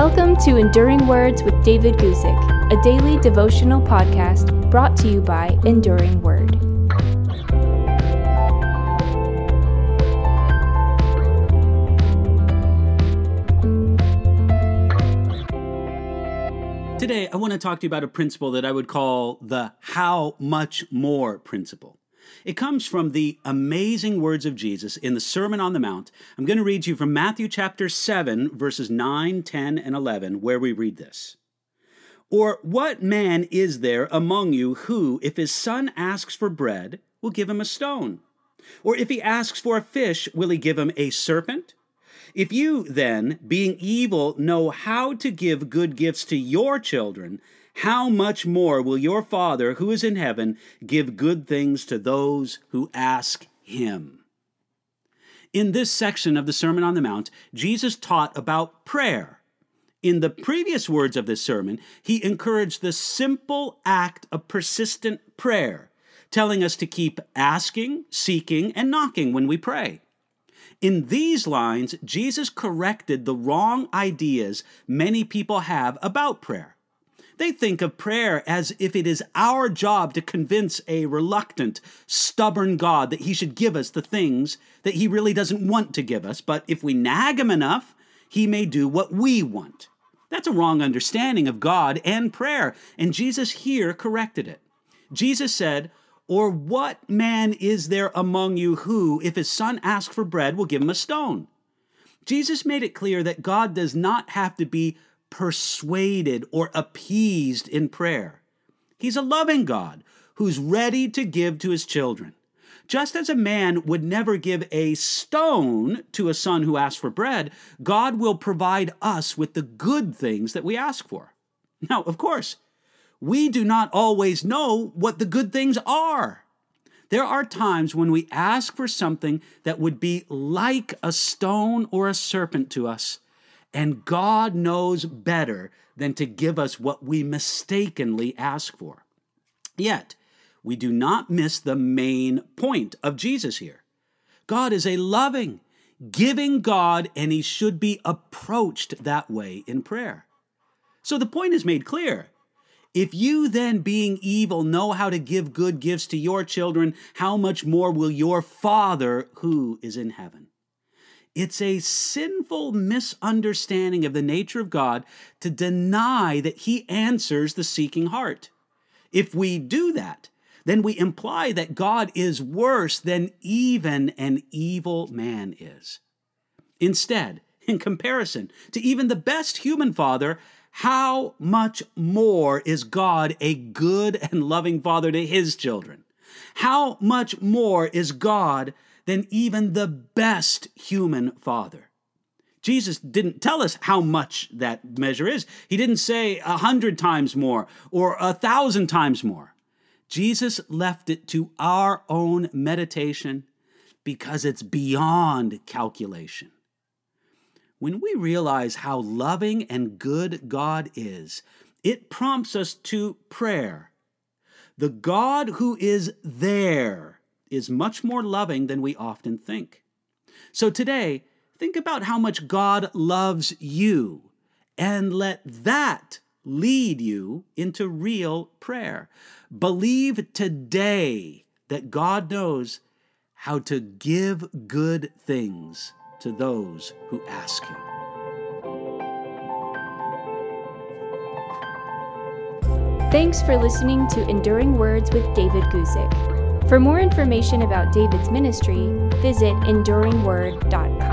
Welcome to Enduring Words with David Guzik, a daily devotional podcast brought to you by Enduring Word. Today, I want to talk to you about a principle that I would call the how much more principle. It comes from the amazing words of Jesus in the Sermon on the Mount. I'm going to read you from Matthew chapter 7, verses 9, 10, and 11, where we read this. Or what man is there among you who, if his son asks for bread, will give him a stone? Or if he asks for a fish, will he give him a serpent? If you then, being evil, know how to give good gifts to your children, how much more will your Father who is in heaven give good things to those who ask him? In this section of the Sermon on the Mount, Jesus taught about prayer. In the previous words of this sermon, he encouraged the simple act of persistent prayer, telling us to keep asking, seeking, and knocking when we pray. In these lines, Jesus corrected the wrong ideas many people have about prayer. They think of prayer as if it is our job to convince a reluctant, stubborn God that he should give us the things that he really doesn't want to give us, but if we nag him enough, he may do what we want. That's a wrong understanding of God and prayer, and Jesus here corrected it. Jesus said, Or what man is there among you who, if his son asks for bread, will give him a stone? Jesus made it clear that God does not have to be persuaded or appeased in prayer. He's a loving God who's ready to give to his children. Just as a man would never give a stone to a son who asks for bread, God will provide us with the good things that we ask for. Now, of course, we do not always know what the good things are. There are times when we ask for something that would be like a stone or a serpent to us, and God knows better than to give us what we mistakenly ask for. Yet, we do not miss the main point of Jesus here. God is a loving, giving God, and he should be approached that way in prayer. So the point is made clear. If you then, being evil, know how to give good gifts to your children, how much more will your Father who is in heaven? It's a sinful misunderstanding of the nature of God to deny that He answers the seeking heart. If we do that, then we imply that God is worse than even an evil man is. Instead, in comparison to even the best human father, how much more is God a good and loving father to his children? How much more is God than even the best human father. Jesus didn't tell us how much that measure is. He didn't say a hundred times more or a thousand times more. Jesus left it to our own meditation because it's beyond calculation. When we realize how loving and good God is, it prompts us to prayer. The God who is there is much more loving than we often think. So today, think about how much God loves you and let that lead you into real prayer. Believe today that God knows how to give good things to those who ask Him. Thanks for listening to Enduring Words with David Guzik. For more information about David's ministry, visit enduringword.com.